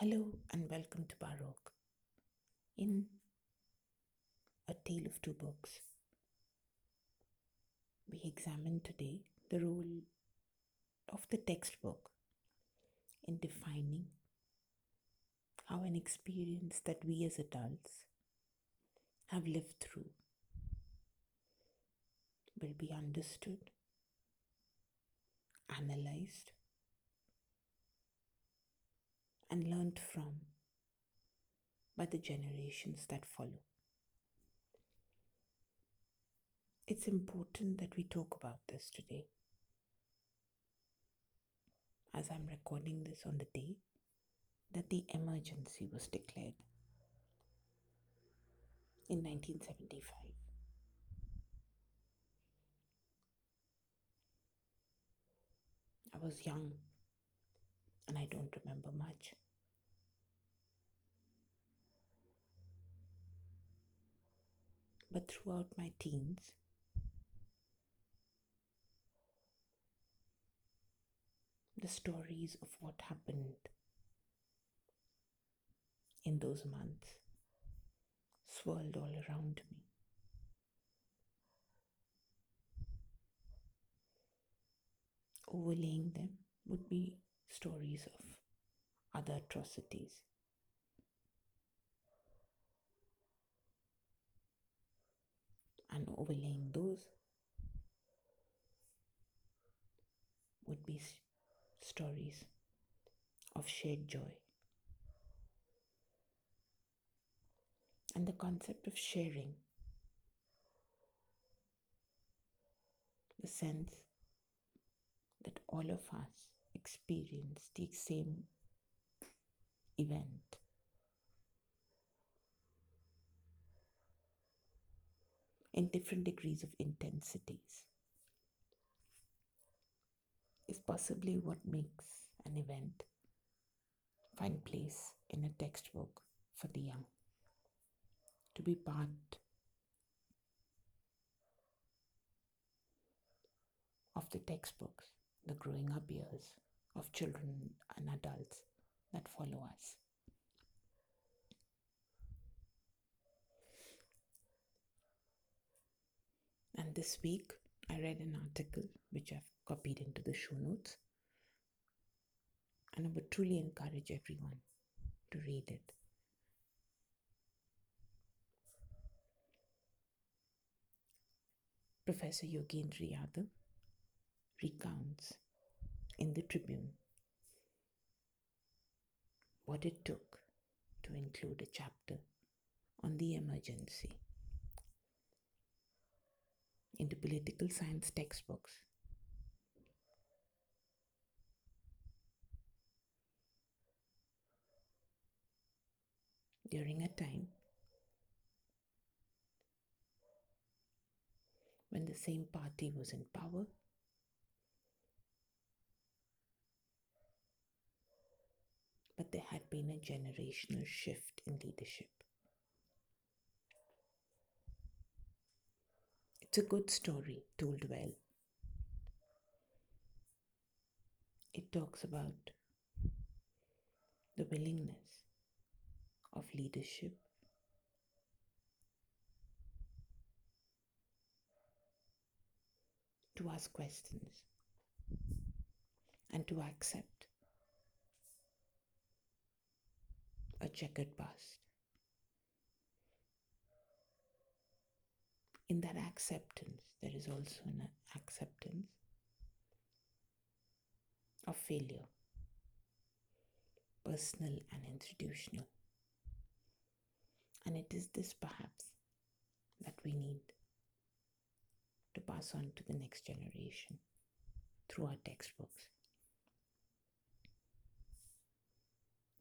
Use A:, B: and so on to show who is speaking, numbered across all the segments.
A: Hello and welcome to Baroque. In A Tale of Two Books, we examine today the role of the textbook in defining how an experience that we as adults have lived through will be understood, analyzed, and learnt from by the generations that follow. It's important that we talk about this today. As I'm recording this on the day that the emergency was declared in 1975. I was young and I don't remember much. But throughout my teens, the stories of what happened in those months swirled all around me. Overlaying them would be stories of other atrocities. And overlaying those would be stories of shared joy. And the concept of sharing, the sense that all of us experience the same event. In different degrees of intensities, is possibly what makes an event find place in a textbook for the young. To be part of the textbooks, the growing up years of children and adults that follow us. And this week, I read an article which I've copied into the show notes. And I would truly encourage everyone to read it. Professor Yogendra Yadav recounts in the Tribune what it took to include a chapter on the emergency into political science textbooks. During a time when the same party was in power but there had been a generational shift in leadership. It's a good story told well. It talks about the willingness of leadership to ask questions and to accept a checkered past. In that acceptance, there is also an acceptance of failure, personal and institutional. And it is this perhaps that we need to pass on to the next generation through our textbooks.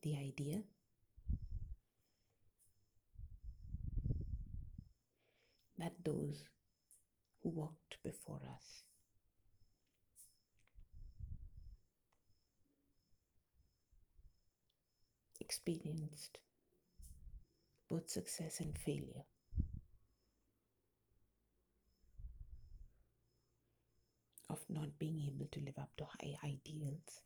A: The idea those who walked before us experienced both success and failure. Of not being able to live up to high ideals.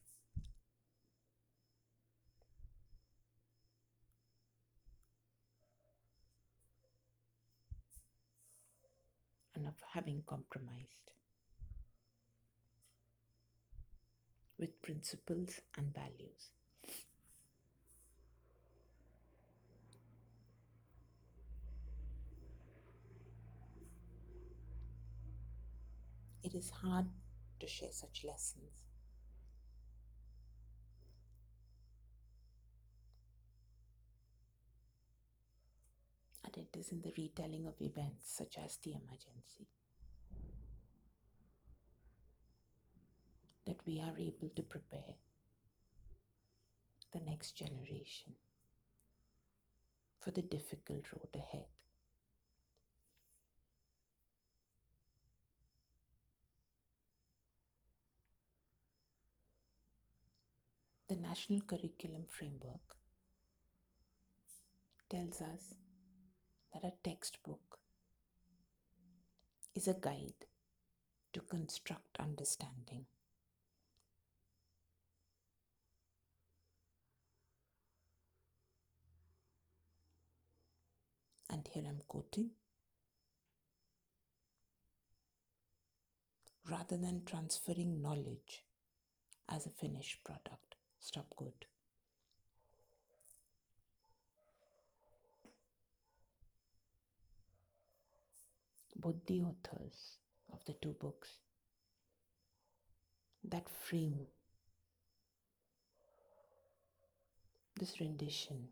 A: Of having compromised with principles and values. It is hard to share such lessons. Is in the retelling of events such as the emergency that we are able to prepare the next generation for the difficult road ahead. The National Curriculum Framework tells us that a textbook is a guide to construct understanding. And here I'm quoting rather than transferring knowledge as a finished product. Stop quote. Both the authors of the two books that frame this rendition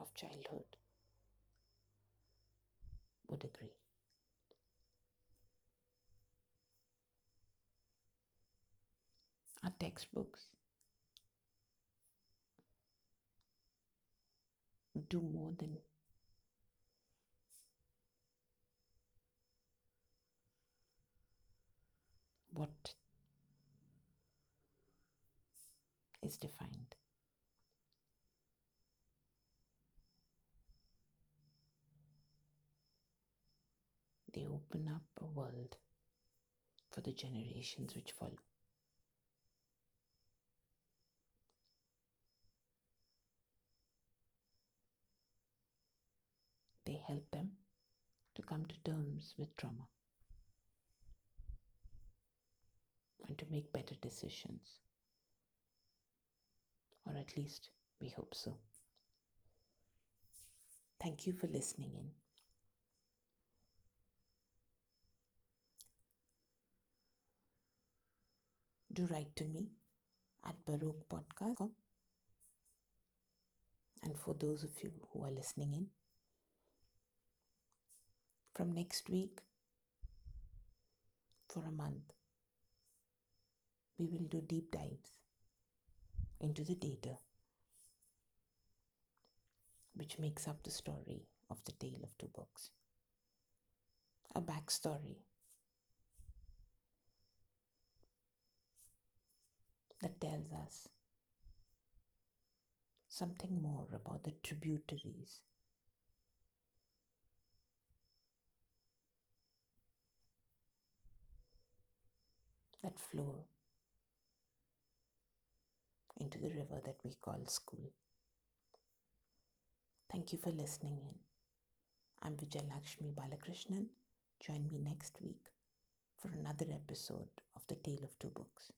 A: of childhood would agree. Our textbooks do more than what is defined. They open up a world for the generations which follow. They help them to come to terms with trauma and to make better decisions. Or at least we hope so. Thank you for listening in. Do write to me at Baroque Podcast. And for those of you who are listening in, from next week for a month, we will do deep dives into the data which makes up the story of the tale of two books. A backstory that tells us something more about the tributaries that flow into the river that we call school. Thank you for listening in. I'm Vijay Lakshmi Balakrishnan. Join me next week for another episode of The Tale of Two Books.